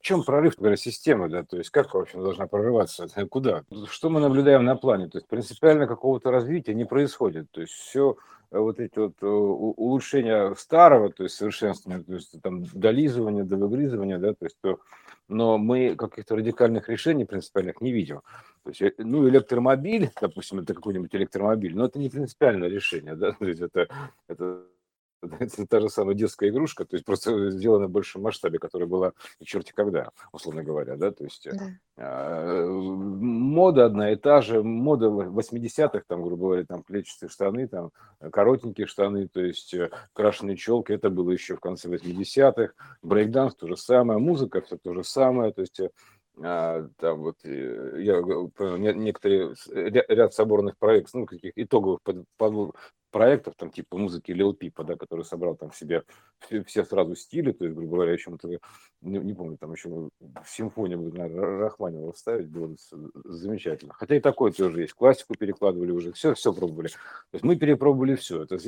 В чем прорыв говоря, системы, да, то есть как вообще должна прорываться, куда? Что мы наблюдаем на плане? То есть принципиально какого-то развития не происходит, то есть все э, вот эти вот э, улучшения старого, то есть совершенствования, то есть там долизывания, довыгрызывания, да, то есть то, но мы каких-то радикальных решений принципиальных не видим. То есть, ну, электромобиль, допустим, это какой-нибудь электромобиль, но это не принципиальное решение, да, то есть это, это это та же самая детская игрушка, то есть просто сделана в большем масштабе, которая была черти когда, условно говоря, да, то есть да. э, мода одна и та же, мода 80-х, там, грубо говоря, там клетчатые штаны, там коротенькие штаны, то есть э, крашеные челки, это было еще в конце 80-х, брейкданс то же самое, музыка все то же самое, то есть э, а, там вот э, я понял, некоторые ряд соборных проектов, ну, каких итоговых под, под, проектов, там, типа музыки Лил Пипа, да, который собрал там в себе все, все сразу стили, то есть, грубо говоря, еще не, не помню, там еще симфонию, наверное, Рахманинова ставить было замечательно. Хотя и такое тоже есть, классику перекладывали уже, все, все пробовали. То есть мы перепробовали все. Это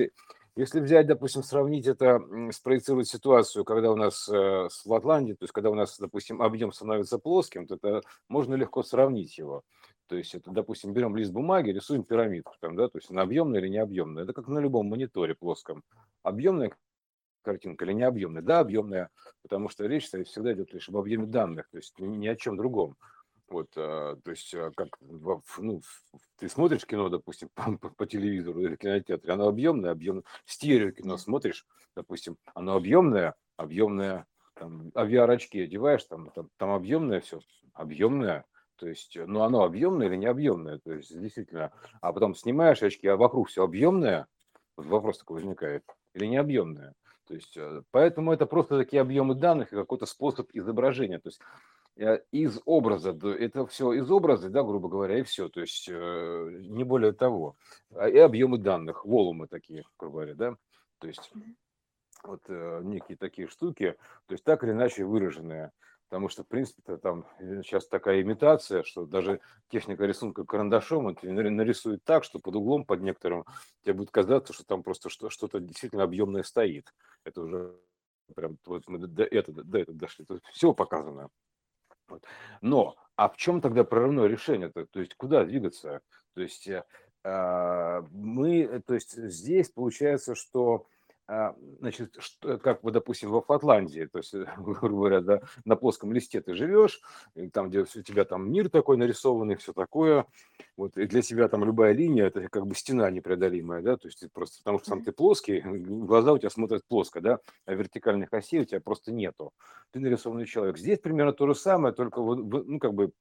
если взять, допустим, сравнить это, спроецировать ситуацию, когда у нас э, с Латландией, то есть когда у нас, допустим, объем становится плоским, то это можно легко сравнить его. То есть это, допустим, берем лист бумаги, рисуем пирамидку, там, да, то есть она объемная или не объемная. Это как на любом мониторе плоском. Объемная картинка или не объемная? Да, объемная, потому что речь всегда идет лишь об объеме данных, то есть ни о чем другом. Вот, а, то есть, а, как, ну, ты смотришь кино, допустим, по, по, по телевизору или кинотеатре, оно объемное, объемное. Стерео кино смотришь, допустим, оно объемное, объемное, там, а VR-очки одеваешь, там, там, там объемное все, объемное, то есть, ну, оно объемное или не объемное, то есть, действительно, а потом снимаешь очки, а вокруг все объемное, вот вопрос такой возникает, или не объемное. То есть, э, поэтому это просто такие объемы данных и какой-то способ изображения. То есть, Э, из образа, это все из образа, да, грубо говоря, и все, то есть э, не более того. А, и объемы данных, волумы такие, грубо говоря, да, то есть вот э, некие такие штуки, то есть так или иначе выраженные, потому что, в принципе, там сейчас такая имитация, что даже техника рисунка карандашом это нарисует так, что под углом, под некоторым, тебе будет казаться, что там просто что-то действительно объемное стоит. Это уже прям вот мы до этого, до этого дошли. Есть все показано. Вот. Но, а в чем тогда прорывное решение? -то? есть куда двигаться? То есть э, а, мы, то есть здесь получается, что значит, что, как вот, допустим, в Фатландии, то есть, грубо говоря, да, на плоском листе ты живешь, там, где у тебя там мир такой нарисованный, все такое, вот, и для тебя там любая линия, это как бы стена непреодолимая, да, то есть просто потому что сам ты плоский, глаза у тебя смотрят плоско, да, а вертикальных осей у тебя просто нету. Ты нарисованный человек. Здесь примерно то же самое, только, ну, как бы,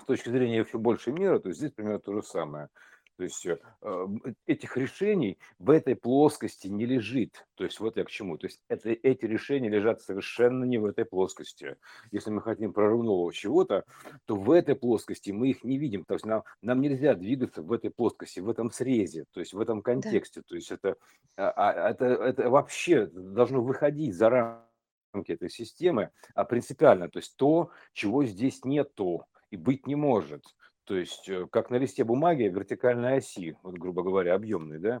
с точки зрения еще больше мира, то есть здесь примерно то же самое. То есть э, этих решений в этой плоскости не лежит. То есть вот я к чему. То есть это, эти решения лежат совершенно не в этой плоскости. Если мы хотим прорывного чего-то, то в этой плоскости мы их не видим. То есть нам, нам нельзя двигаться в этой плоскости, в этом срезе, то есть в этом контексте. Да. То есть это, а, а, это, это вообще должно выходить за рамки этой системы, а принципиально. То есть то, чего здесь нету и быть не может. То есть, э, как на листе бумаги вертикальной оси, вот, грубо говоря, объемной, да,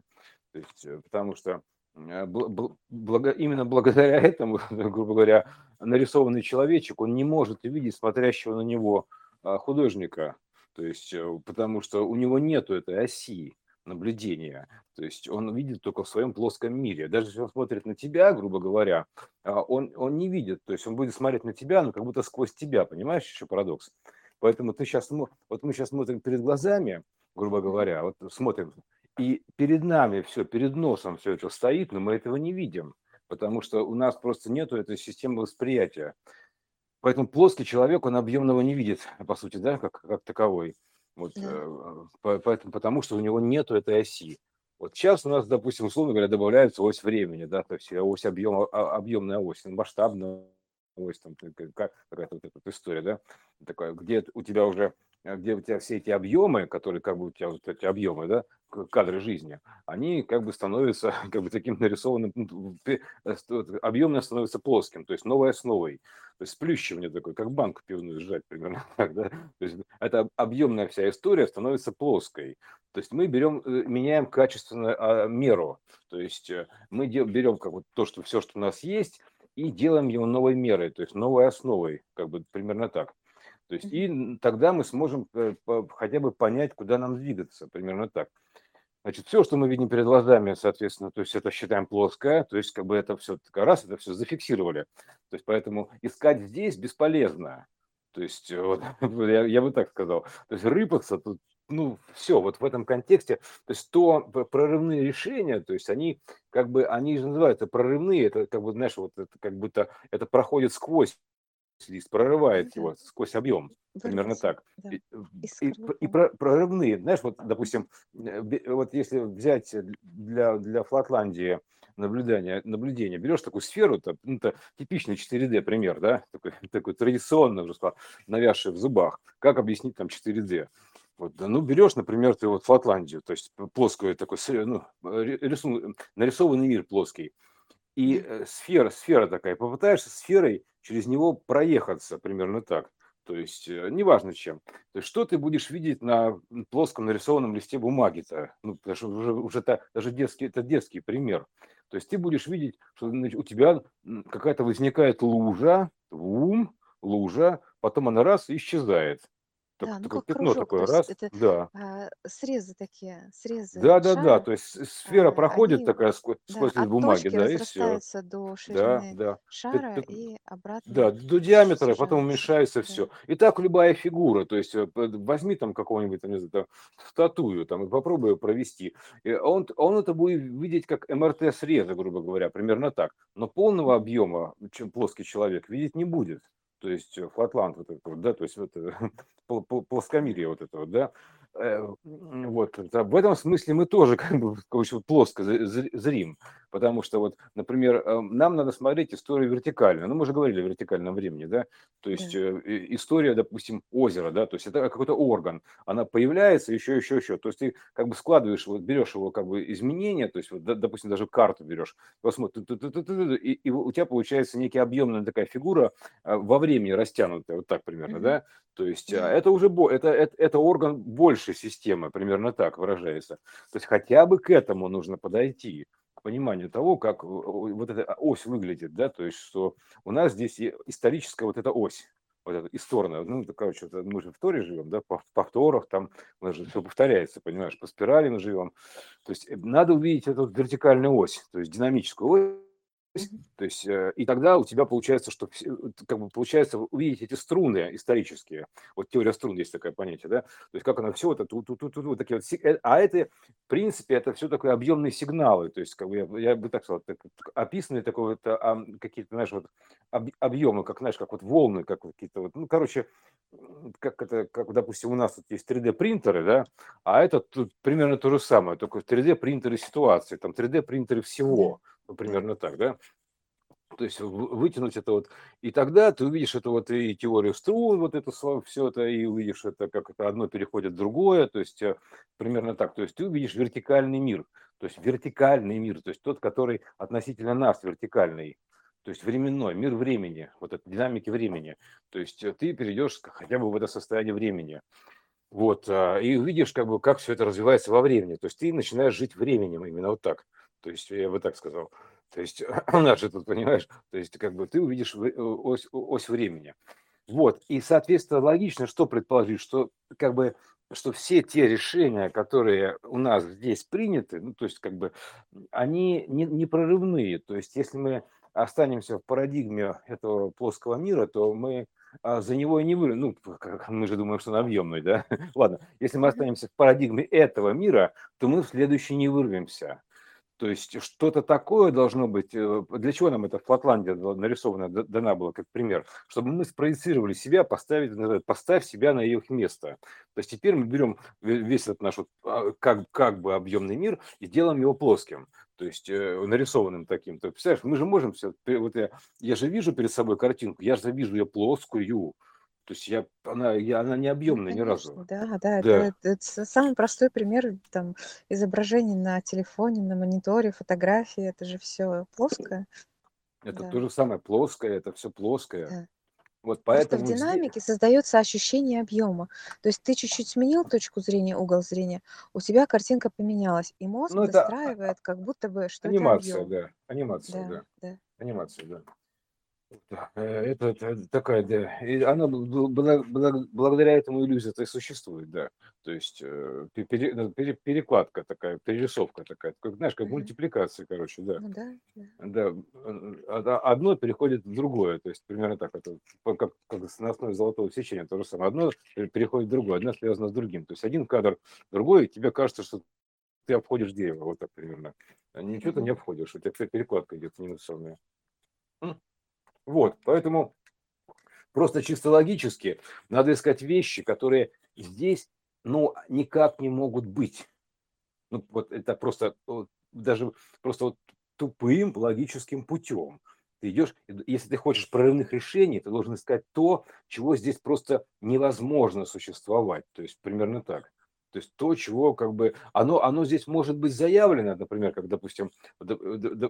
то есть, э, потому что э, благо, именно благодаря этому, грубо говоря, нарисованный человечек, он не может увидеть смотрящего на него а, художника, то есть, потому что у него нету этой оси наблюдения, то есть он видит только в своем плоском мире. Даже если он смотрит на тебя, грубо говоря, а, он, он не видит, то есть он будет смотреть на тебя, но как будто сквозь тебя, понимаешь, еще парадокс? Поэтому ты сейчас, вот мы сейчас смотрим перед глазами, грубо говоря, вот смотрим, и перед нами все, перед носом все это стоит, но мы этого не видим, потому что у нас просто нету этой системы восприятия. Поэтому плоский человек, он объемного не видит, по сути, да, как, как таковой. Вот, да. Э, поэтому, потому что у него нету этой оси. Вот сейчас у нас, допустим, условно говоря, добавляется ось времени, да, то есть ось объема, а, объемная ось, масштабная ось, там какая-то вот эта история, да, такая, где у тебя уже, э, где у тебя все эти объемы, которые как бы у тебя вот эти объемы, да, кадры жизни, они как бы становятся как бы таким нарисованным, ну, э, объемно становится плоским, то есть новой основой. То есть сплющивание такое, как банку пивную сжать примерно так, да. То есть эта объемная вся история становится плоской. То есть мы берем, э, меняем качественную а, меру. То есть мы берем как вот то, что все, что у нас есть, и делаем его новой мерой, то есть новой основой, как бы примерно так. То есть и тогда мы сможем э, хотя бы понять, куда нам двигаться, примерно так. Значит, все, что мы видим перед глазами, соответственно, то есть это считаем плоское, то есть как бы это все раз, это все зафиксировали. То есть поэтому искать здесь бесполезно. То есть вот, я, я бы так сказал. То есть рыпаться тут ну, все, вот в этом контексте, то есть то прорывные решения, то есть они как бы, они же называются прорывные, это как бы, знаешь, вот это как будто это проходит сквозь лист, прорывает да. его сквозь объем, примерно так. Да. И, и, и прорывные, знаешь, вот, допустим, э, вот если взять для, для Флотландии наблюдения, наблюдения, берешь такую сферу, это, ну, это типичный 4D пример, да, такой, такой традиционный, уже сказал, навязший в зубах, как объяснить там 4D. Вот, ну, берешь, например, ты вот Флотландию, то есть плоскую такой, ну, рисун, нарисованный мир плоский, и э, сфера, сфера такая, попытаешься сферой через него проехаться, примерно так. То есть, э, неважно чем. То есть, что ты будешь видеть на плоском нарисованном листе бумаги-то? Ну, потому что уже, уже это, даже детский, это детский пример. То есть, ты будешь видеть, что у тебя какая-то возникает лужа, ум, лужа, потом она раз и исчезает. Да, ну такое как пятно кружок, то такое, есть раз, это да. а, срезы такие, срезы Да, да, да, то есть сфера а, проходит они, такая сквозь, да, сквозь лист от бумаги, точки да, и все. разрастаются до Да, ширины да. Шара ты- и обратно Да, до диаметра, и потом сужаются. уменьшается Да. все. И так любая фигура, то есть э, п- возьми там какого-нибудь, там, не знаю, там, статую там, и попробуй ее провести. И он, он это будет видеть как МРТ-срезы, грубо говоря, примерно так. Но полного объема, чем плоский человек, видеть не будет. То есть э, флатланд вот это вот, да, то есть вот это, пл- пл- плоскомерие вот это вот, да. Э, Вот, в этом смысле мы тоже как бы очень плоско зрим, потому что вот, например, э, нам надо смотреть историю вертикально, ну мы же говорили о вертикальном времени, да, то есть и- история, допустим, озера, да, то есть это какой-то орган, она появляется еще, еще, еще, то есть ты как бы складываешь, вот берешь его как бы изменения, то есть вот, допустим, даже карту берешь, посмотришь, и, и у тебя получается некий объемная такая фигура во времени растянутая, вот так примерно, Мгм. да, то есть а, Да. это уже это, это, это орган большей системы, примерно так выражается. То есть хотя бы к этому нужно подойти, к пониманию того, как э, вот эта ось выглядит, да, то есть что у нас здесь историческая вот эта ось, вот эта исторная, ну, короче, мы же в Торе живем, да, по повторах, там у нас же все повторяется, понимаешь, по спирали мы живем. То есть э, надо увидеть эту вертикальную ось, то есть динамическую ось. То есть, э, и тогда у тебя получается, что э, как бы получается увидеть эти струны исторические. Вот теория струн есть такое понятие, да? То есть как оно все это тут, тут, тут, тут, такие вот. э, А это, в принципе, это все такое объемные сигналы. То есть, как бы я, я бы так сказал, так, описанные такое вот, а, какие-то, знаешь, вот об- объемы, как, знаешь, как вот волны, как какие-то вот, ну, короче, как это, как, допустим, у нас тут есть 3D принтеры, да, а это тут примерно то же самое, только 3D принтеры ситуации, там 3D принтеры Да. всего, Да. Примерно так, да. То есть вытянуть это вот, и тогда ты увидишь это вот и теорию струн, вот это все это, и увидишь это, как это одно переходит в другое, то есть э, примерно так. То есть ты увидишь вертикальный мир, то есть вертикальный мир, то есть тот, который относительно нас вертикальный, то есть временной, мир времени, вот это динамики времени. То есть э, ты перейдешь хотя бы в это состояние времени. Вот, а, и увидишь, как бы, как все это развивается во времени. То есть ты начинаешь жить временем именно вот так. То есть я бы так сказал. То есть у нас же тут, понимаешь, то есть как бы ты увидишь э, ось, ось времени. Вот, и, соответственно, логично, что предположить, что как бы что все те решения, которые у нас здесь приняты, ну, то есть как бы они не, не прорывные. То есть если мы останемся в парадигме этого плоского мира, то мы а, за него и не вы, ну, как мы же думаем, что он объемный, да? Ладно, если мы останемся в парадигме этого мира, то мы в следующий не вырвемся. То есть что-то такое должно быть. э, Для чего нам эта Флотландия нарисована, да- дана была как пример? Чтобы мы спроецировали себя, поставить, называют, поставь себя на их место. То есть теперь мы берем ве- весь этот наш вот, а, как, как бы объемный мир и делаем его плоским. То есть э, нарисованным таким. Есть, представляешь, мы же можем все, вот я, я же вижу перед собой картинку, я же вижу ее плоскую. То есть я, она, я, она не Ну, объемная ни разу. да, да, это, Да, это, это самый простой пример там изображений на телефоне, на мониторе, фотографии, это же все плоское, это да, то же самое плоское, это все плоское. да. Вот Просто в поэтому здесь, динамике создается ощущение объема. То есть ты чуть-чуть сменил точку зрения, угол зрения, у тебя картинка поменялась, и мозг ну это достраивает, как будто бы, что это Анимация, объем. да. Анимация, Да, да. да. Анимация, да. Да, э, это, это такая, да. И она бл- бла- бла- благодаря этому иллюзия-то и существует, да. То есть э, пе- пере- ну, пере- перекладка такая, перерисовка такая, как, знаешь, как Мгм. мультипликация, короче, да. Ну да, да. Да, э, а- одно переходит в другое, то есть примерно так, это по- как, как на основе золотого сечения, то же самое. Одно пе- переходит в другое, одно связано с другим. То есть один кадр, другой, и тебе кажется, что ты обходишь дерево, вот так примерно. А Ничего ты не Мгм. обходишь, у тебя вся перекладка идет минусовая. М, Вот, поэтому Просто чисто логически надо искать вещи, которые здесь, ну, никак не могут быть. Ну, вот это просто вот, даже просто вот тупым логическим путем. Ты идешь, если ты хочешь прорывных решений, ты должен искать то, чего здесь просто невозможно существовать. То есть примерно так. То есть то, чего как бы... Оно, оно здесь может быть заявлено, например, как, допустим,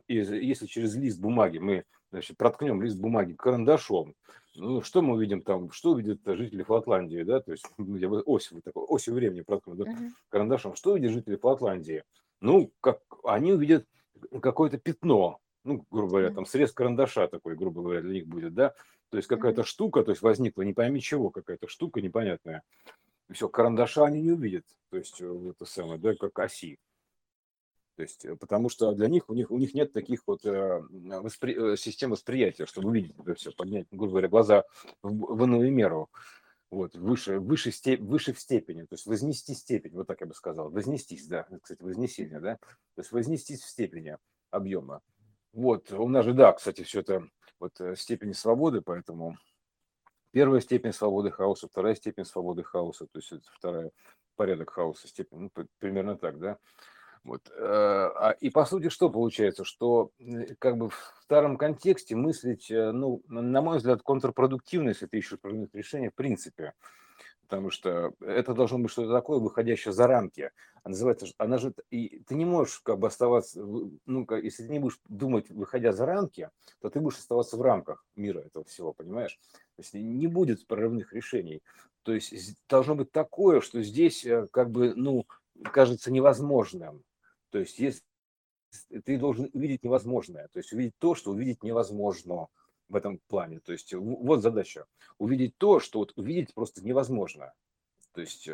если через лист бумаги мы значит, проткнем лист бумаги карандашом, ну, что мы увидим там, что увидят жители Флотландии, да, то есть ну, я бы осью, такой, осью времени проткну, да, Мгм. карандашом, что увидят жители Флотландии? Ну, как они увидят какое-то пятно, ну, грубо говоря, там срез карандаша такой, грубо говоря, для них будет, да, то есть какая-то штука, то есть возникла не пойми чего, какая-то штука непонятная, все, карандаша они не увидят, то есть э, это самое, да, как оси. То есть, э, потому что для них, у них, у них нет таких вот э, воспри- э, систем восприятия, чтобы увидеть это все, поднять, грубо говоря, глаза в, в иную меру, вот, выше, выше, степ, выше в степени, то есть вознести степень, вот так я бы сказал, вознестись, да, кстати, вознесение, да, то есть вознестись в степени объема. Вот, у нас же, да, кстати, все это вот степени свободы, поэтому первая степень свободы хаоса, вторая степень свободы хаоса, то есть это вторая порядок хаоса, степень, ну, примерно так, да. Вот. э, а- И по сути что получается, что э, как бы в старом контексте мыслить, э, ну, на мой взгляд, контрпродуктивно, если ты ищешь прорывных решений, в принципе, потому что это должно быть что-то такое, выходящее за рамки. А называется, она же, и ты не можешь как бы оставаться, ну, если ты не будешь думать, выходя за рамки, то ты будешь оставаться в рамках мира этого всего, понимаешь? То есть не будет прорывных решений. То есть должно быть такое, что здесь э, как бы, ну, кажется невозможным. То есть есть, ты должен увидеть невозможное, то есть увидеть то, что увидеть невозможно в этом плане. То есть в- вот задача. Увидеть то, что вот увидеть просто невозможно. То есть э,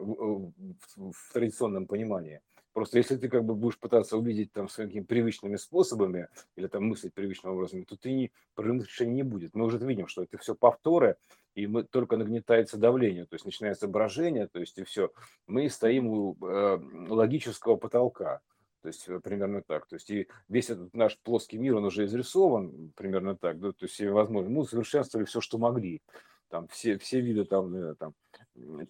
в, в- в традиционном понимании. Просто если ты как бы будешь пытаться увидеть там своими привычными способами или там мыслить привычным образом, то ты не, прорывных решений не будет. Мы уже видим, что это все повторы, и мы только нагнетается давление, то есть начинается брожение, то есть и все. Мы стоим у э, логического потолка. То есть э, примерно так. То есть и весь этот наш плоский мир, он уже изрисован примерно так. Да? То есть возможно. Мы усовершенствовали все, что могли. Там все, все виды там, э, там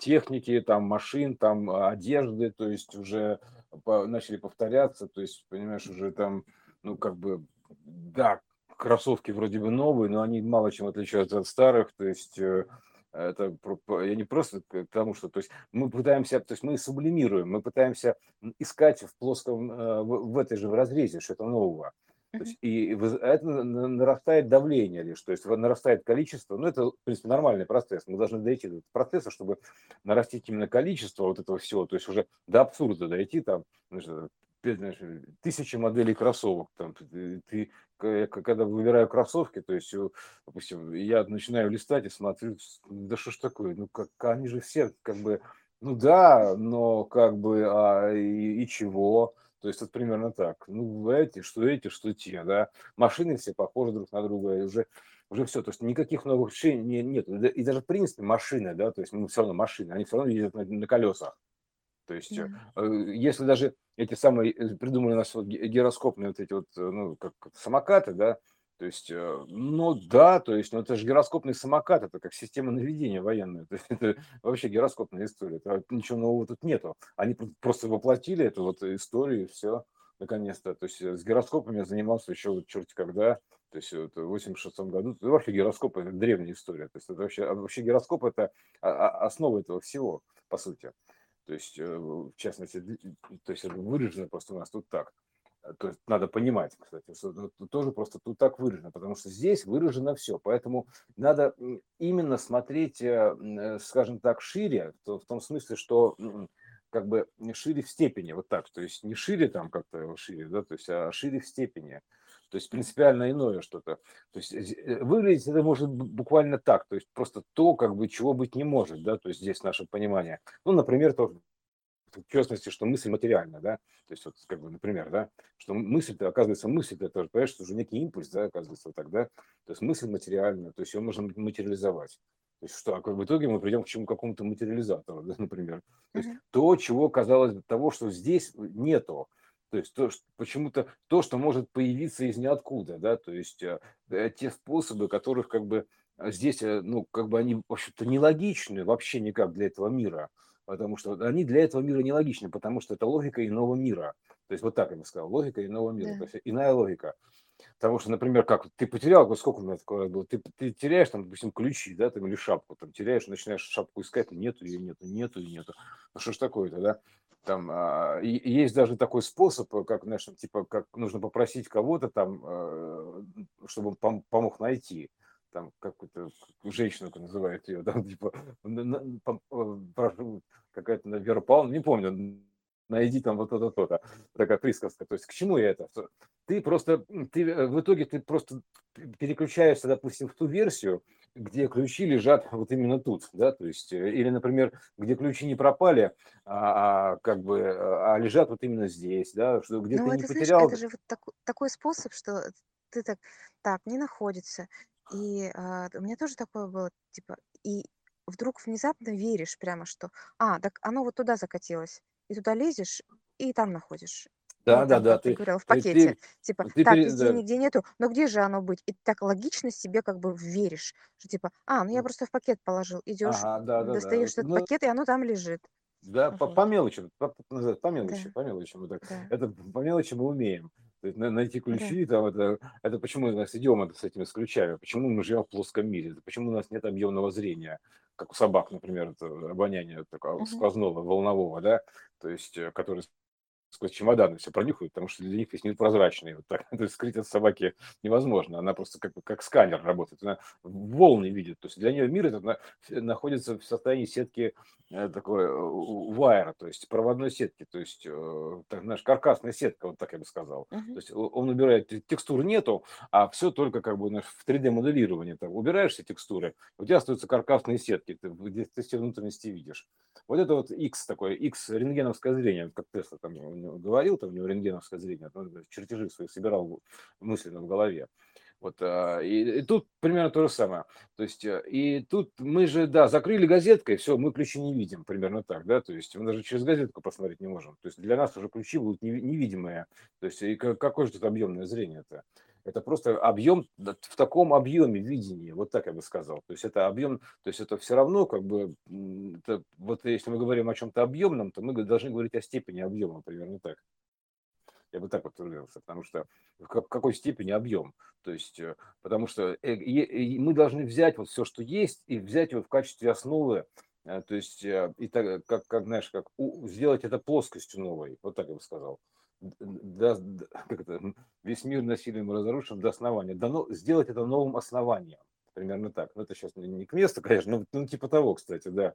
техники, там машин, там а, одежды, то есть уже начали повторяться, то есть, понимаешь, уже там, ну, как бы, да, кроссовки вроде бы новые, но они мало чем отличаются от старых, то есть э, это я не просто к тому, что, то есть мы пытаемся, то есть мы сублимируем, мы пытаемся искать в плоском, э, в, в этой же разрезе что-то нового. То есть, и это на- на- нарастает давление лишь, то есть нарастает количество, ну это, в принципе, нормальный процесс, мы должны дойти до процесса, чтобы нарастить именно количество вот этого всего, то есть уже до абсурда дойти, там, знаешь, тысячи моделей кроссовок, там, ты, ты, когда выбираю кроссовки, то есть, допустим, я начинаю листать и смотрю, да что ж такое, ну как, они же все как бы, ну да, но как бы, а и, и чего? То есть вот примерно так. Ну, эти, что эти, что те, да. Машины все похожи друг на друга, уже, уже все. То есть никаких новых решений не- нет. И даже в принципе машины, да, то есть ну, все равно машины, они все равно ездят на, на колесах. То есть, э, если даже эти самые э, придумали нас вот ги- гироскопные вот эти вот, ну, как самокаты, да, то есть, ну да, то есть, ну это же гироскопный самокат, это как система наведения военная, то есть это вообще гироскопная история, это ничего нового тут нету. Они пр- просто воплотили эту вот историю, и все, наконец-то. То есть с гироскопами я занимался еще вот черти когда, то есть вот в 86 году. Это вообще гироскоп это древняя история. То есть это вообще, а вообще гироскоп это а- а- основа этого всего, по сути. То есть, э, в частности, то есть это выражено просто у нас тут так. Э, То есть надо понимать, кстати, что это тут тоже просто тут так выражено, потому что здесь выражено все. Поэтому надо именно смотреть, э, скажем так, шире, в то- в том смысле, что как бы шире в степени, вот так, то есть не шире там как-то шире, да, то есть, а шире в степени. То есть принципиально иное что-то. То есть э, выглядеть это может буквально так, то есть просто то, как бы чего быть не может, да, то есть здесь наше понимание. Ну, например, то, в частности, что мысль материальна, да, то есть вот, как бы, например, да, что мысль, оказывается, мысль, это тоже, понимаешь, что уже некий импульс, да, оказывается, вот так, да, то есть мысль материальна, то есть ее можно материализовать. То есть что, а в итоге мы придем к чему какому-то материализатору, да, например. То есть то, чего казалось того, что здесь нету. То есть то, что, почему-то то, что может появиться из ниоткуда, да, то есть э, э те способы, которых как бы здесь, э, ну, как бы они, в общем-то, нелогичны вообще никак для этого мира потому что они для этого мира нелогичны, потому что это логика иного мира. То есть вот так я бы сказал, логика иного мира, да. то есть иная логика. Потому что, например, как ты потерял, вот сколько у меня такое было, ты, ты теряешь там, допустим, ключи, да, там, или шапку, там, теряешь, начинаешь шапку искать, нету ее, нету, нету и нету. Ну что ж такое-то, да? Там а, есть даже такой способ, как, знаешь, типа, как нужно попросить кого-то там, а, чтобы он пом- помог найти там какую-то женщину называют ее, там типа прошу какая-то Вера Павловна, не помню, найди там вот это то-то, такая присказка. То есть к чему я это? Ты просто, ты э, в итоге ты просто переключаешься, допустим, в ту версию, где ключи лежат вот именно тут, да, то есть, э, или, например, где ключи не пропали, а, а как бы, а лежат вот именно здесь, да, что где ну, ты это, не знаешь, потерял. Это же вот так, такой способ, что ты так, так, не находится, и а, у меня тоже такое было, типа, и вдруг внезапно веришь прямо, что, а, так оно вот туда закатилось, и туда лезешь, и там находишь. Да, Ну, да, да, ты ты, говорила, в пакете. ты, Типа, ты так, везде да, нигде нету, но где же оно быть? И так логично себе как бы веришь, что типа, а, ну я просто в пакет положил. Идешь, ага, да, да, да. достаешь Вот, этот ну, пакет, и оно там лежит. Да, по, Вот, по мелочи, по, по- по да, мелочи, по мелочи мы так. да, Это по мелочи мы умеем. То есть на- найти да. ключи, там это, это почему у нас идем это с этими с ключами, почему мы живем в плоском мире, почему у нас нет объемного зрения, как у собак, например, это обоняние такого Мгм. сквозного, волнового, да, то есть, э, который сквозь чемоданы все проникнут, потому что для них весь мир прозрачный. Вот так. То есть скрыть от собаки невозможно. Она просто как, как сканер работает. Она волны видит. То есть для нее мир этот на, находится в состоянии сетки э, такой вайра, то есть проводной сетки, то есть э, так, знаешь, каркасная сетка, вот так я бы сказал. Мгм. То есть он убирает, текстур нету, а все только как бы знаешь, в 3D моделировании. Там, убираешь все текстуры, у тебя остаются каркасные сетки, ты, где ты все внутренности видишь. Вот это вот X такое, X рентгеновское зрение, как Тесла там говорил, там у него рентгеновское зрение, он чертежи свои собирал мысленно в голове. Вот, а, и, и тут примерно то же самое. То есть, э, и тут мы же, да, закрыли газеткой, все, мы ключи не видим, примерно так, да, то есть мы даже через газетку посмотреть не можем. То есть для нас уже ключи будут невидимые. То есть, и какое же тут объемное зрение-то? Это просто объем в таком объеме видения, вот так я бы сказал. То есть это объем, то есть это все равно как бы, это, вот если мы говорим о чем-то объемном, то мы должны говорить о степени объема, примерно так. Я бы так вот выразился, потому что в какой степени объем. То есть, э, потому что э, мы должны взять вот все, что есть, и взять его в качестве основы, э, то есть, и так, как, как, знаешь, как сделать это плоскостью новой, вот так я бы сказал до, как это, весь мир насилием разрушен до основания. Дано, сделать это новым основанием. Примерно так. Ну, это сейчас не к месту, конечно, но ну, типа того, кстати, да.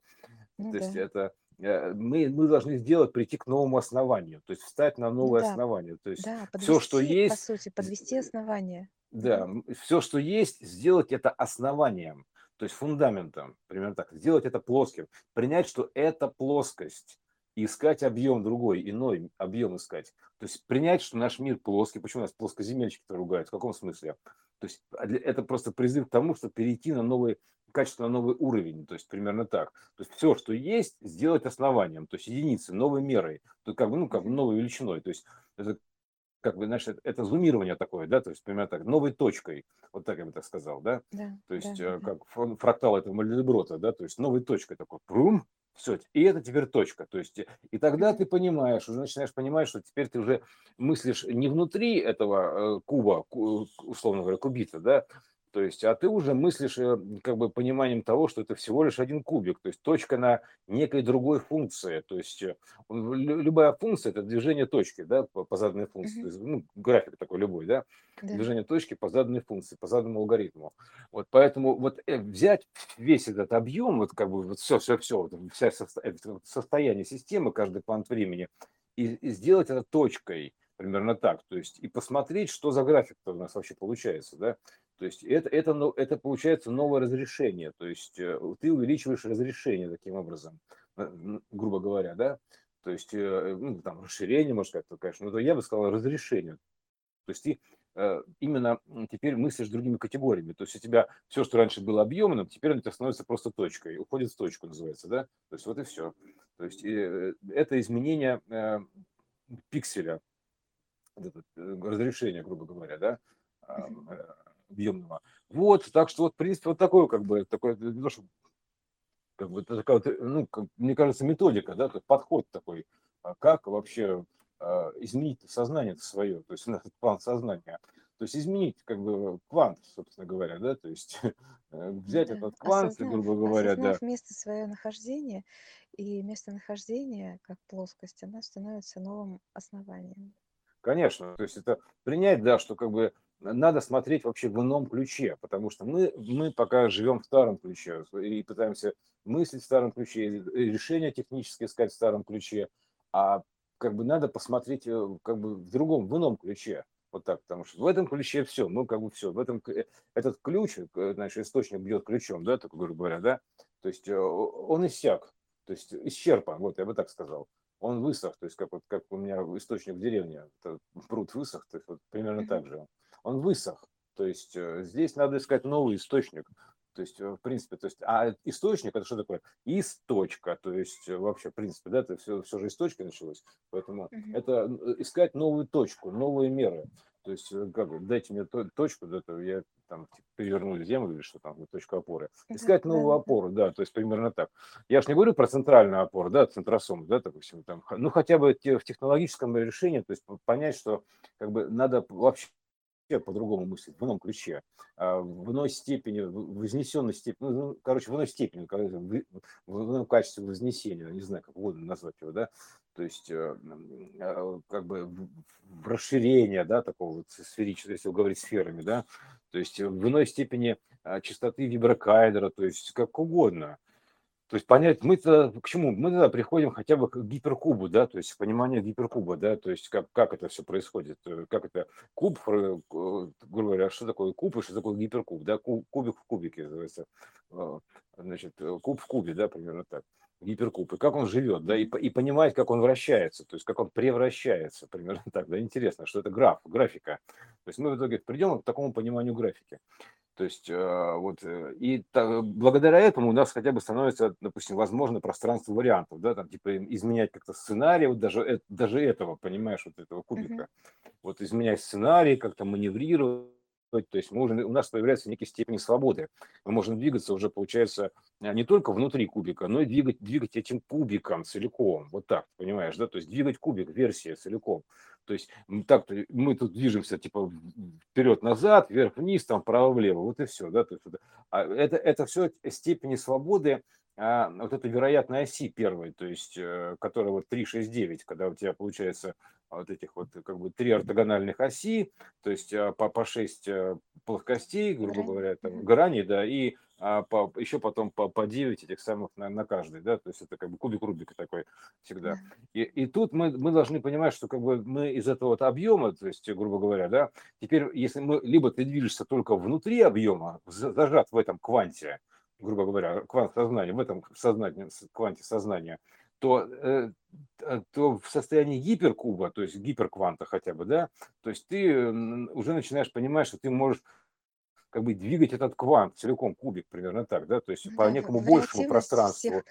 Ну, то да. есть это э, мы, мы должны сделать, прийти к новому основанию, то есть встать на новое да. основание. То есть да, подвести, все, что есть... По сути, подвести основание. Да, все, что есть, сделать это основанием, то есть фундаментом, примерно так. Сделать это плоским. Принять, что это плоскость и искать объем другой, иной объем искать. То есть принять, что наш мир плоский. Почему нас плоскоземельщики-то ругают? В каком смысле? То есть а это просто призыв к тому, чтобы перейти на новый, качественно новый уровень. То есть примерно так. То есть все, что есть, сделать основанием, то есть единицей, новой мерой, то как бы, ну, как бы новой величиной. То есть это как бы, знаешь, это, это зумирование такое, да, то есть, примерно так, новой точкой, вот так я бы так сказал, да, да то есть, да, э, как фрактал этого Мальдеброта, да, то есть, новой точкой такой, прум, все, и это теперь точка. То есть, и тогда ты понимаешь, уже начинаешь понимать, что теперь ты уже мыслишь не внутри этого э, куба, условно говоря, кубита, да, то есть, а ты уже мыслишь э, как бы пониманием того, что это всего лишь один кубик, то есть точка на некой другой функции. То есть э, любая функция – это движение точки да, по, заданной функции. Mm-hmm. То есть, ну, график такой любой, да? да, движение точки по заданной функции, по заданному алгоритму. Вот поэтому вот э, взять весь этот объем, вот как бы вот все, все, все, вот, вся состояние системы, каждый квант времени, и, и сделать это точкой, примерно так, то есть и посмотреть, что за график у нас вообще получается, да, то есть это, это, ну, это получается новое разрешение, то есть э, ты увеличиваешь разрешение таким образом, грубо говоря, да, то есть э, ну, там расширение, может как-то, конечно, но я бы сказал разрешение, то есть ты Э, именно теперь мыслишь другими категориями. То есть у тебя все, что раньше было объемным, теперь это становится просто точкой, уходит в точку, называется, да? То есть вот и все. То есть э, это изменение э, пикселя, разрешения, грубо говоря, да, объемного. Вот, так что вот, в принципе, вот такой, как бы, такой, как бы, такая вот, ну, как, мне кажется, методика, да, подход такой, а как вообще а, изменить сознание свое, то есть этот план сознания, то есть изменить как бы квант, собственно говоря, да, то есть э, взять да. этот квант, осознав, грубо говоря, да. место свое нахождение, и местонахождение, как плоскость, она становится новым основанием. Конечно, то есть это принять, да, что как бы надо смотреть вообще в ином ключе, потому что мы, мы пока живем в старом ключе и пытаемся мыслить в старом ключе, решения технические искать в старом ключе, а как бы надо посмотреть э, как бы в другом, в ином ключе. Вот так, потому что в этом ключе все, ну как бы все. В этом этот ключ, э, значит, источник бьет ключом, да, так грубо говоря, да. То есть э, он иссяк, то есть исчерпан, вот я бы так сказал. Он высох, то есть как вот как у меня источник в деревне, пруд высох, то есть вот примерно так же. Он высох, то есть здесь надо искать новый источник. То есть, в принципе, то есть, а источник это что такое? Источка, то есть вообще, в принципе, да, это все, все же источка началось. Поэтому uh-huh. это искать новую точку, новые меры. То есть, э, как дайте мне точку, да, то я там типа, переверну землю или что там, точку опоры. Искать новую опору, да, то есть примерно так. Я же не говорю про центральную опору, да, центросом, да, допустим, там, ну хотя бы в технологическом решении, то есть понять, что как бы надо вообще по-другому мыслить, в ином ключе, а, в иной степени, вознесенной степени, ну, ну короче, в иной степени, в ином качестве вознесения, не знаю, как угодно назвать его, да, то есть э, а, как бы в расширение, да, такого вот сферического, если говорить сферами, да, то есть в иной степени а, частоты виброкайдера, то есть как угодно – то есть понять, мы тогда к чему? Мы тогда приходим хотя бы к гиперкубу, да, то есть понимание гиперкуба, да, то есть как, как это все происходит, э, как это куб, грубо говоря, что такое куб и что такое гиперкуб, да, кубик в кубике называется, э, значит, э, куб в кубе, да, примерно так, гиперкуб, и как он живет, да, и, и понимать, как он вращается, то есть как он превращается, примерно так, да, интересно, что это граф, графика, то есть мы в итоге придем к такому пониманию графики. То есть э, вот э, и благодаря этому у нас хотя бы становится, допустим, возможно пространство вариантов, да, там типа изменять как-то сценарий, вот даже даже этого, понимаешь, вот этого кубика, uh-huh. вот изменять сценарий, как-то маневрировать то есть мы уже, у нас появляется некий степень свободы. Мы можем двигаться уже, получается, не только внутри кубика, но и двигать, двигать этим кубиком целиком. Вот так, понимаешь, да? То есть двигать кубик, версия целиком. То есть так мы тут движемся типа вперед-назад, вверх-вниз, там право-влево, вот и все, да. То есть, а это, это все степени свободы, а, вот этой вероятной оси первой, то есть, э, которая вот 3, 6, 9, когда у тебя получается вот этих вот как бы три ортогональных оси, то есть а, по, по 6 э, плоскостей, грубо говоря, там, грани, да, и а по, еще потом по, по 9 этих самых на, на каждый, да, то есть это как бы кубик Рубика такой всегда. И, и тут мы, мы должны понимать, что как бы мы из этого вот объема, то есть, грубо говоря, да, теперь если мы, либо ты движешься только внутри объема, зажат в этом кванте, грубо говоря, квант сознания, в этом сознании, кванте сознания, то, э, то в состоянии гиперкуба, то есть гиперкванта хотя бы, да, то есть ты уже начинаешь понимать, что ты можешь как бы двигать этот квант целиком, кубик примерно так, да, то есть да, по некому большему пространству. Всех,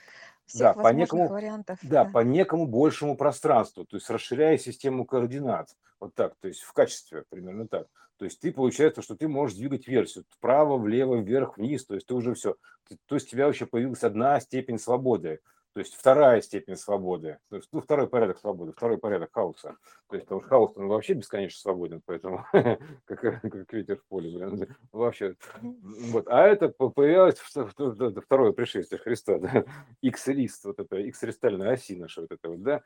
всех да, по некому, вариантов. Да, да, по некому большему пространству, то есть расширяя систему координат, вот так, то есть в качестве примерно так. То есть ты получается, что ты можешь двигать версию вправо, влево, вверх, вниз, то есть ты уже все. То есть у тебя вообще появилась одна степень свободы. То есть вторая степень свободы, то есть, ну, второй порядок свободы, второй порядок хаоса. То есть, потому что хаос он вообще бесконечно свободен, поэтому как, как ветер в поле, блин, вообще. Вот. А это появилось второе пришествие Христа, да? X-лист, вот это X-ристальная оси наша, вот это вот, да?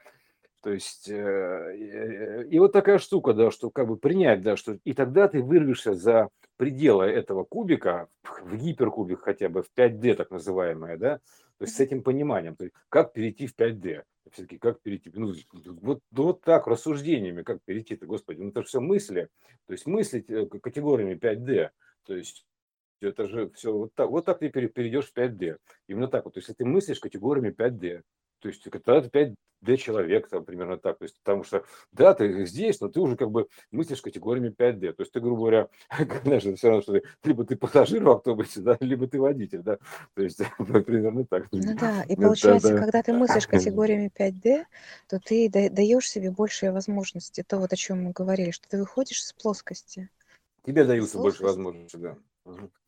То есть, э, и вот такая штука, да, что как бы принять, да, что и тогда ты вырвешься за пределы этого кубика, в гиперкубик хотя бы, в 5D так называемое, да, то есть с этим пониманием, то есть как перейти в 5D, все-таки как перейти, ну, вот, вот так, рассуждениями, как перейти-то, господи, ну это же все мысли, то есть мыслить э, категориями 5D, то есть это же все вот так, вот так ты перейдешь в 5D. Именно так вот. То есть, если ты мыслишь категориями 5D, то есть ты 5D человек, там, примерно так. То есть, потому что, да, ты здесь, но ты уже как бы мыслишь категориями 5D. То есть ты, грубо говоря, это все равно, что ты, либо ты пассажир в автобусе, да, либо ты водитель, да. То есть примерно так. Ну да, и получается, да, да. когда ты мыслишь категориями 5D, то ты даешь себе большие возможности. То вот о чем мы говорили, что ты выходишь с плоскости. Тебе даются больше возможностей, да.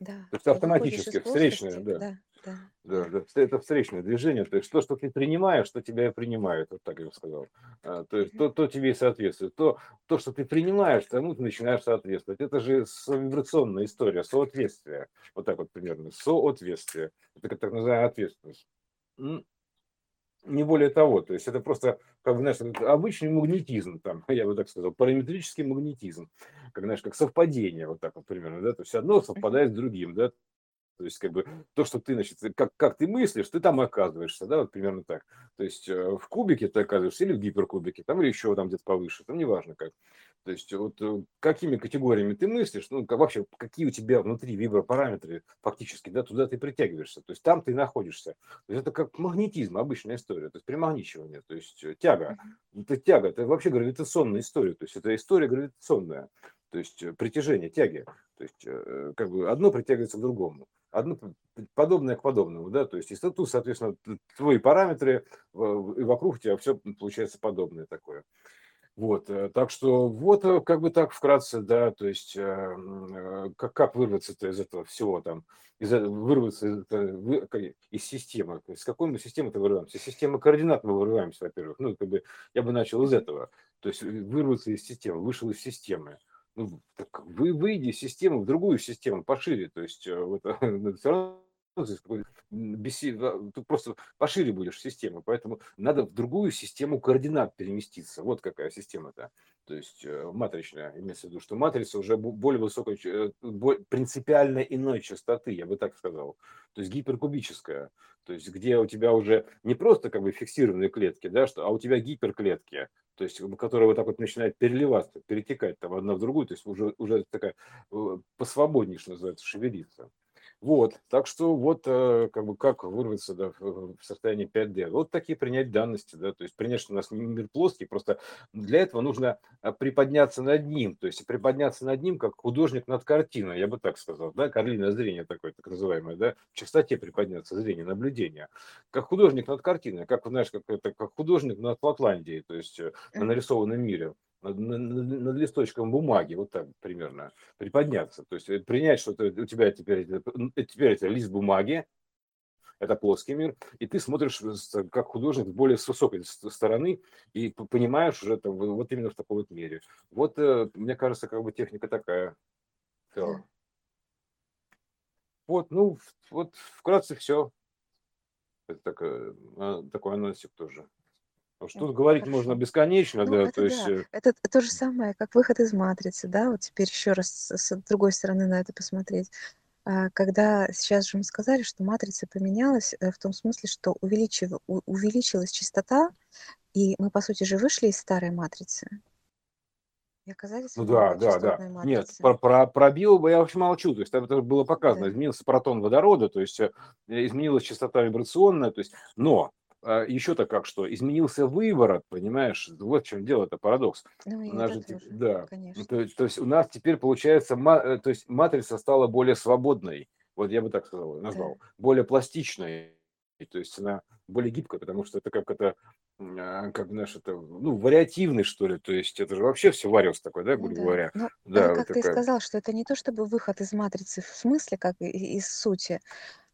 Да. То есть автоматически, встречное, да. Да, да. Да, да. Это встречное движение. То есть то, что ты принимаешь, что тебя и принимает, вот так я бы сказал. А, то есть то, то тебе и соответствует. То, то, что ты принимаешь, тому ты начинаешь соответствовать. Это же вибрационная история, соответствие. Вот так вот примерно. Соответствие. Это так называемая ответственность не более того. То есть это просто, как знаешь, обычный магнетизм, там, я бы так сказал, параметрический магнетизм, как, знаешь, как совпадение, вот так вот примерно, да, то есть одно совпадает с другим, да, то есть, как бы, то, что ты, значит, как, как ты мыслишь, ты там оказываешься, да, вот примерно так. То есть, э, в кубике ты оказываешься или в гиперкубике, там, или еще там где-то повыше, там неважно как. То есть, вот э, какими категориями ты мыслишь, ну, как, вообще, какие у тебя внутри вибропараметры фактически, да, туда ты притягиваешься. То есть, там ты находишься. То есть, это как магнетизм, обычная история, то есть, примагничивание, то есть, э, тяга. Это тяга, это вообще гравитационная история, то есть, это история гравитационная то есть притяжение, тяги. То есть как бы одно притягивается к другому одно подобное к подобному, да, то есть и тут, соответственно, твои параметры, и вокруг тебя все получается подобное такое. Вот, э, так что вот э, как бы так вкратце, да, то есть э, как, как вырваться-то из этого всего там, из, вырваться из, из системы, из какой мы системы-то вырываемся? Из системы координат мы вырываемся, во-первых, ну, как бы я бы начал из этого, то есть вырваться из системы, вышел из системы, так вы выйди из системы в другую систему, пошире. То есть э, вот, все равно беси, ты просто пошире будешь системы, поэтому надо в другую систему координат переместиться. Вот какая система-то. То есть э, матричная, имеется в виду, что матрица уже более высокой, э, принципиально иной частоты, я бы так сказал. То есть гиперкубическая. То есть где у тебя уже не просто как бы фиксированные клетки, да, что, а у тебя гиперклетки, то есть которая вот так вот начинает переливаться, перетекать там одна в другую, то есть уже, уже такая э, посвободнее, что называется, шевелиться. Вот, так что вот э, как бы как вырваться да, в состоянии 5D. Вот такие принять данности, да, то есть принять, что у нас мир плоский, просто для этого нужно э, приподняться над ним, то есть приподняться над ним как художник над картиной, я бы так сказал, да, карлиное зрение такое, так называемое, да, в частоте приподняться зрение, наблюдение, как художник над картиной, как, знаешь, как, это, как художник над Лапландией, то есть на нарисованном мире над, над, листочком бумаги, вот так примерно, приподняться. То есть э, принять, что ты, у тебя теперь, теперь это лист бумаги, это плоский мир, и ты смотришь как художник более с высокой стороны и понимаешь уже это вот именно в таком вот мире. Вот, э, мне кажется, как бы техника такая. Все. Вот, ну, вот вкратце все. Это такой, а, такой анонсик тоже. Потому что тут говорить Хорошо. можно бесконечно, ну, да, это то есть... Да. Э, это то же самое, как выход из матрицы, да, вот теперь еще раз с другой стороны на это посмотреть. А, когда сейчас же мы сказали, что матрица поменялась э, в том смысле, что увеличив, увеличилась частота, и мы, по сути же, вышли из старой матрицы. И оказались ну, да, да, да. Матрице. Нет, про, про, про био я вообще молчу. То есть там это было показано. Да. Изменился протон водорода, то есть э, изменилась частота вибрационная. То есть, но еще-то как что, изменился выворот, понимаешь? Вот в чем дело, это парадокс. Ну, у нас же, тоже, да. конечно. То, то есть у нас теперь получается, э, то есть матрица стала более свободной, вот я бы так сказал, назвал, да. более пластичной, то есть она более гибкая, потому что это как это, а, как знаешь, это, ну, вариативный, что ли, то есть это же вообще все вариус такой, да, грубо ну, да. говоря. Ну, да, как вот ты такая... сказал, что это не то чтобы выход из матрицы в смысле, как из сути,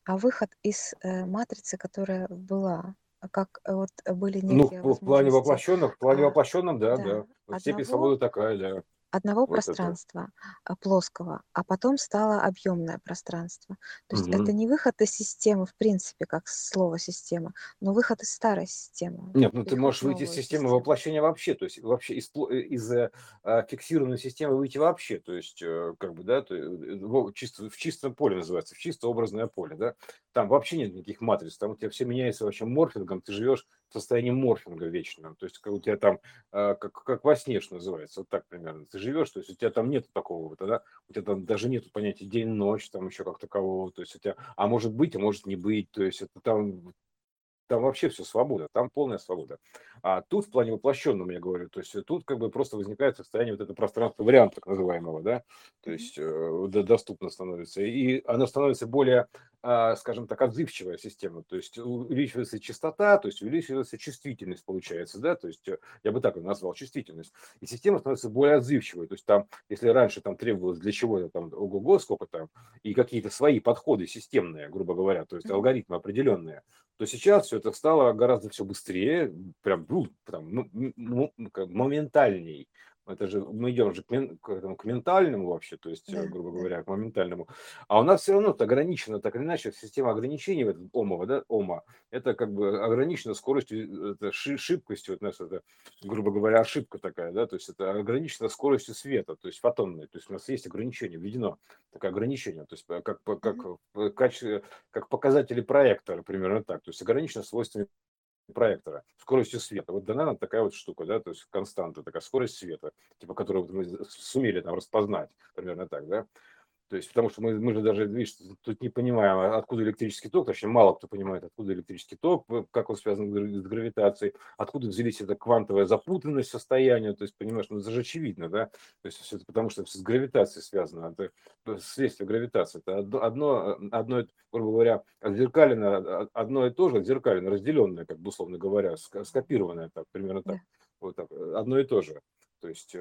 а выход из э, матрицы, которая была. А как э, вот были Ну, в, плане воплощенных, в плане а, воплощенном, да, да. Вот степень свободы такая, да. Одного Вот это. пространства а, плоского, а потом стало объемное пространство. То есть это Мгм. не выход из системы, в принципе, как слово система, но выход из старой системы, Нет, ну ты можешь в выйти из системы систему. воплощения вообще, то есть вообще из, э, из э, а, фиксированной системы выйти вообще, то есть э, как бы, да, то, э, во- чисто, в чистом поле называется, в чисто образное поле, да, там вообще нет никаких матриц, там у тебя все меняется вообще морфингом, ты живешь в состоянии морфинга вечного, то есть как у тебя там, а, как, как во сне, что называется, вот так примерно, ты живешь, то есть у тебя там нет такого, вот, да, у тебя там даже нет понятия день-ночь, там еще как такового, то есть у тебя, а может быть, а может не быть, то есть это там там вообще все свобода, там полная свобода. А тут в плане воплощенном, я говорю, то есть тут как бы просто возникает состояние вот это пространство варианта так называемого, да, то есть э, доступно становится. И она становится более, скажем так, отзывчивая система, то есть увеличивается частота, то есть увеличивается чувствительность получается, да, то есть э, я бы так ее назвал, чувствительность. И система становится более отзывчивой, то есть там, если раньше там требовалось для чего-то там, ого-го, сколько там, и какие-то свои подходы системные, грубо говоря, то есть алгоритмы определенные, то сейчас все это стало гораздо все быстрее, прям ну, там, ну, ну, моментальней. Это же мы идем же к, мен- к этому, к ментальному вообще, то есть, э, Да, грубо говоря, к моментальному. А у нас все равно это ограничено, так или иначе, система ограничений в этом омова, да, ома, это как бы ограничено скоростью, это ши- шибкостью, вот нас это, грубо говоря, ошибка такая, да, то есть это ограничено скоростью света, то есть фотонной, то есть у нас есть ограничение, введено такое ограничение, то есть как, как, качестве, как показатели проектора, примерно так, то есть ограничено свойствами проектора, скоростью света. Вот дана нам такая вот штука, да, то есть константа, такая скорость света, типа, которую мы сумели там распознать, примерно так, да. То есть, потому что мы, мы же даже, видишь, тут не понимаем, а откуда электрический ток, точнее, мало кто понимает, откуда электрический ток, как он связан с гравитацией, откуда взялись эта квантовая запутанность состояния, то есть, понимаешь, ну, это же очевидно, да, то есть, все это потому что с гравитацией связано, это следствие гравитации, это одно, одно, одно, грубо говоря, отзеркалено, одно и то же, отзеркалено, разделенное, как бы, условно говоря, скопированное, так, примерно так, вот так, одно и то же, то есть,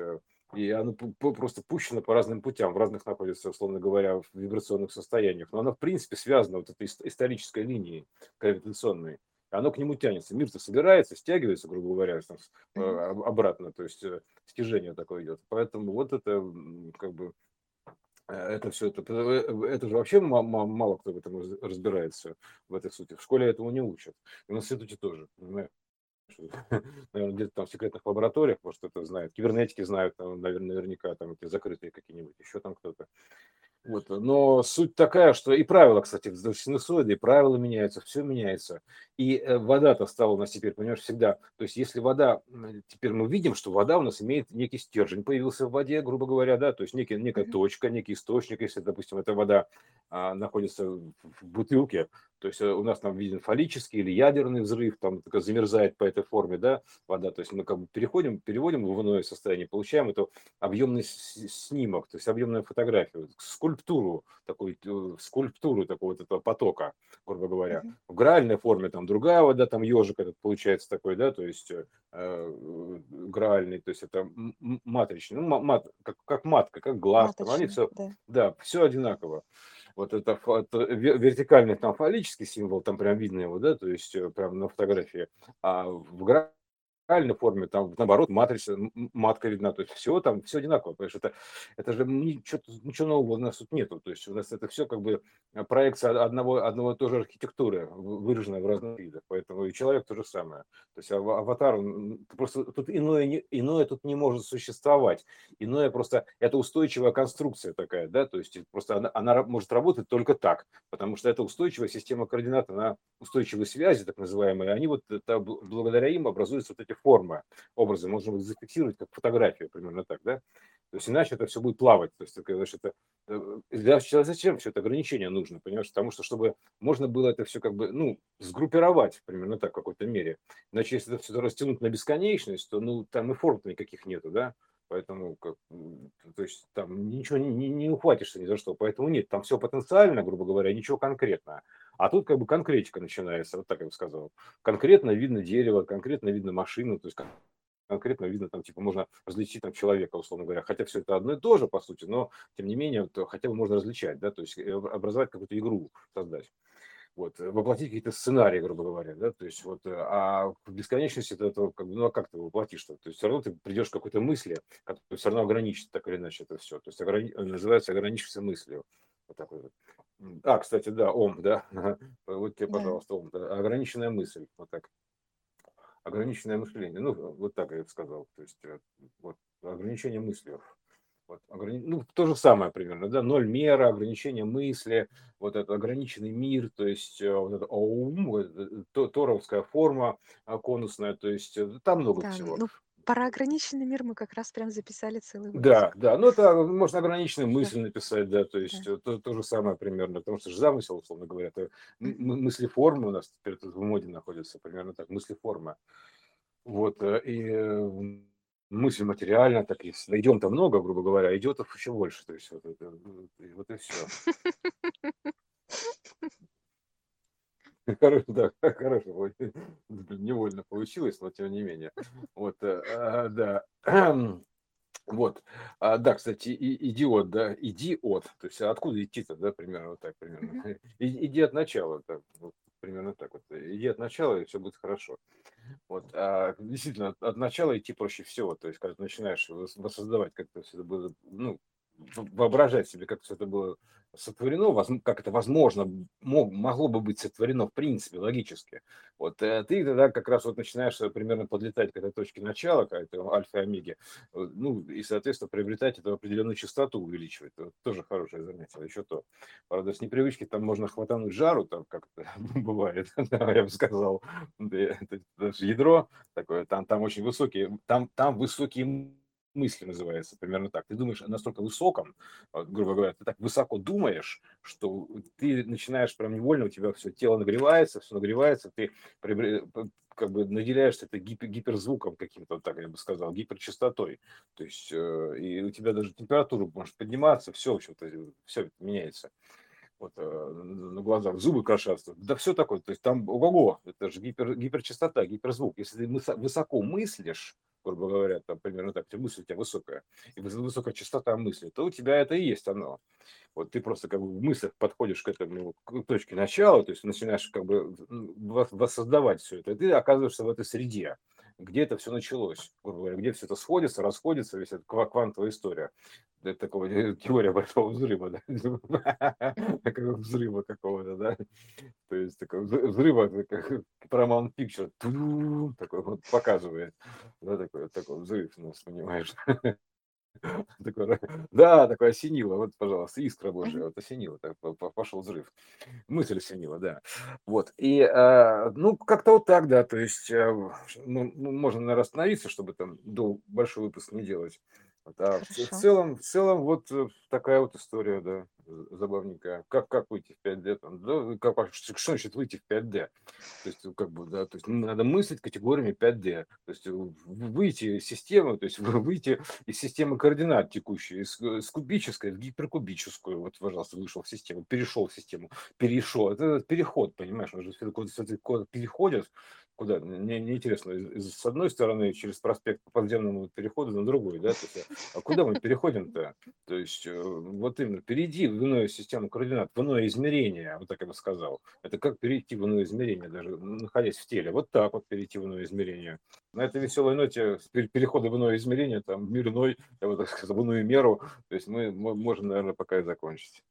и оно просто пущено по разным путям, в разных находится, условно говоря, в вибрационных состояниях. Но оно, в принципе, связано вот этой исторической линией гравитационной. Оно к нему тянется. Мир-то собирается, стягивается, грубо говоря, там, Мгм. обратно, то есть э, стяжение такое идет. Поэтому вот это как бы э, это все, это, э, это же вообще мало кто в этом разбирается, в этой сути. В школе этому не учат. И в институте тоже, понимаешь? наверное, где-то там в секретных лабораториях, может, это знает. Кибернетики знают, там, наверное, наверняка там эти закрытые какие-нибудь, еще там кто-то. Вот. Но суть такая, что и правила, кстати, в синусоиде, и правила меняются, все меняется. И э, вода-то стала у нас теперь, понимаешь, всегда. То есть если вода, теперь мы видим, что вода у нас имеет некий стержень, появился в воде, грубо говоря, да, то есть некий, некая точка, некий источник, если, допустим, эта вода а, находится в бутылке, то есть э, у нас там виден фаллический или ядерный взрыв, там такая замерзает по этой форме, да, вода, то есть мы как бы переходим, переводим в иное состояние, получаем это объемный снимок, то есть объемную фотографию, скульптуру, такую, э, скульптуру такого вот этого потока, грубо говоря. В граальной форме там другая вода, там ежик этот получается такой, да, то есть э, э, граальный, то есть это матричный, ну, мат, как, как матка, как глаз, там, они все, да. да, все одинаково. Вот это, это вертикальный там фаллический символ, там прям видно его, да, то есть э, прям на фотографии, а в гра правильной форме, там, наоборот, матрица, матка видна, то есть все там, все одинаково, потому что это, это же ничего, ничего нового у нас тут нету, то есть у нас это все как бы проекция одного, одного и той же архитектуры, выраженная в разных видах, поэтому и человек то же самое, то есть аватар, просто тут иное, иное тут не может существовать, иное просто, это устойчивая конструкция такая, да, то есть просто она, она может работать только так, потому что это устойчивая система координат, она устойчивые связи, так называемые, они вот это, благодаря им образуются вот эти формы, образы, можно их зафиксировать как фотографию, примерно так, да? То есть иначе это все будет плавать. То есть, значит, это, э, для, зачем все это ограничение нужно, понимаешь? Потому что, чтобы можно было это все как бы, ну, сгруппировать примерно так в какой-то мере. Иначе, если это все растянуть на бесконечность, то, ну, там и форм никаких нету, да? Поэтому, как, то есть, там ничего не, не, не ухватишься ни за что. Поэтому нет, там все потенциально, грубо говоря, ничего конкретного. А тут как бы конкретика начинается, вот так я бы сказал. Конкретно видно дерево, конкретно видно машину, то есть конкретно видно, там, типа, можно различить там человека, условно говоря, хотя все это одно и то же, по сути, но, тем не менее, то хотя бы можно различать, да, то есть э, образовать какую-то игру создать. Вот, воплотить какие-то сценарии, грубо говоря, да, то есть вот, а в бесконечности это, это как бы, ну а как ты воплотишь-то? То есть все равно ты придешь к какой-то мысли, которая все равно ограничит так или иначе это все. То есть ограни... называется ограничившись мыслью. Вот такой вот. А, кстати, да, ом, да. Вот тебе, пожалуйста, ом. Да. Ограниченная мысль. Вот так. Ограниченное мышление. Ну, вот так я это сказал. То есть, э, вот, ограничение мыслью. Ограни... Ну, то же самое примерно, да, ноль мера, ограничение мысли, вот это ограниченный мир, то есть э, вот это ОУМ, э, торовская форма конусная, то есть там много Да, всего. ну про ограниченный мир мы как раз прям записали целый Да, выпуск. да, ну это можно ограниченную Да, мысль написать, да, то есть да. то, то же самое примерно, потому что же замысел, условно говоря, это м- мыслеформы у нас теперь тут в моде находятся, примерно так, мыслеформа. Вот, э, и э, мысль материальна, так и найдем-то много, грубо говоря, идет еще больше, то есть вот, это, вот и все. Хорошо, да, хорошо, невольно получилось, но тем не менее. Вот, э, а, да. Вот, а, да, кстати, и, идиот, да, иди от, то есть откуда идти-то, да, примерно вот так, примерно. И, иди от начала, да, вот, примерно так вот, иди от начала, и все будет хорошо. Вот, а действительно, от, начала идти проще всего, то есть, когда ты начинаешь воссоздавать как-то все это было, ну, воображать себе, как все это было сотворено, как это возможно мог, могло бы быть сотворено в принципе логически. Вот э, ты тогда как раз вот начинаешь э, примерно подлетать к этой точке начала, к этой альфа и омеге, э, ну и соответственно приобретать эту определенную частоту увеличивать. Это тоже хорошее занятие, еще то. Правда, с непривычки там можно хватануть жару, там как это бывает, я бы сказал, это ядро такое, там, там очень высокие, там, там высокие мысли называется, примерно так. Ты думаешь настолько высоком, грубо говоря, ты так высоко думаешь, что ты начинаешь прям невольно, у тебя все тело нагревается, все нагревается, ты как бы наделяешься это гипер, гиперзвуком каким-то, так я бы сказал, гиперчастотой. То есть, э, и у тебя даже температура может подниматься, все, в общем-то, все меняется вот, э, на глазах, зубы крошатся, да все такое, то есть там, ого, это же гипер, гиперчастота, гиперзвук. Если ты высоко мыслишь, грубо говоря, там примерно так, мысль у тебя высокая, и высокая частота мысли, то у тебя это и есть оно. Вот ты просто как бы в мыслях подходишь к этому к точке начала, то есть начинаешь как бы воссоздавать все это, и ты оказываешься в этой среде где это все началось, грубо говоря, где все это сходится, расходится, весь это квантовая история. Это такого теория большого взрыва, да, взрыва какого-то, да, то есть такого взрыва, как Paramount Picture, такой вот показывает, да, такой, такой взрыв, ну, понимаешь. Такой, да, такое осенило, вот, пожалуйста, искра божья, вот осенило, так, пошел взрыв. Мысль осенила, да. Вот, и, э, ну, как-то вот так, да, то есть, э, ну, можно, наверное, остановиться, чтобы там до большой выпуск не делать. Вот, а в, в целом, в целом, вот э, такая вот история, да, забавненькая. Как, как выйти в 5D? Там, да, как, что значит выйти в 5D? То есть, как бы, да, то есть надо мыслить категориями 5D. То есть выйти из системы, то есть выйти из системы координат текущей, из, из кубической в гиперкубическую. Вот, пожалуйста, вышел в систему, перешел в систему, перешел. Это переход, понимаешь, он же куда-то переходит, куда, мне, мне интересно, с одной стороны через проспект по подземному переходу на другой, да, то есть, а куда мы переходим-то? То есть э, вот именно перейди в иную систему координат, в иное измерение, вот так я бы сказал. Это как перейти в иное измерение, даже находясь в теле. Вот так вот перейти в иное измерение. На этой веселой ноте перехода в иное измерение, там, мир иной, я бы так сказал, в иную меру, то есть мы можем, наверное, пока и закончить.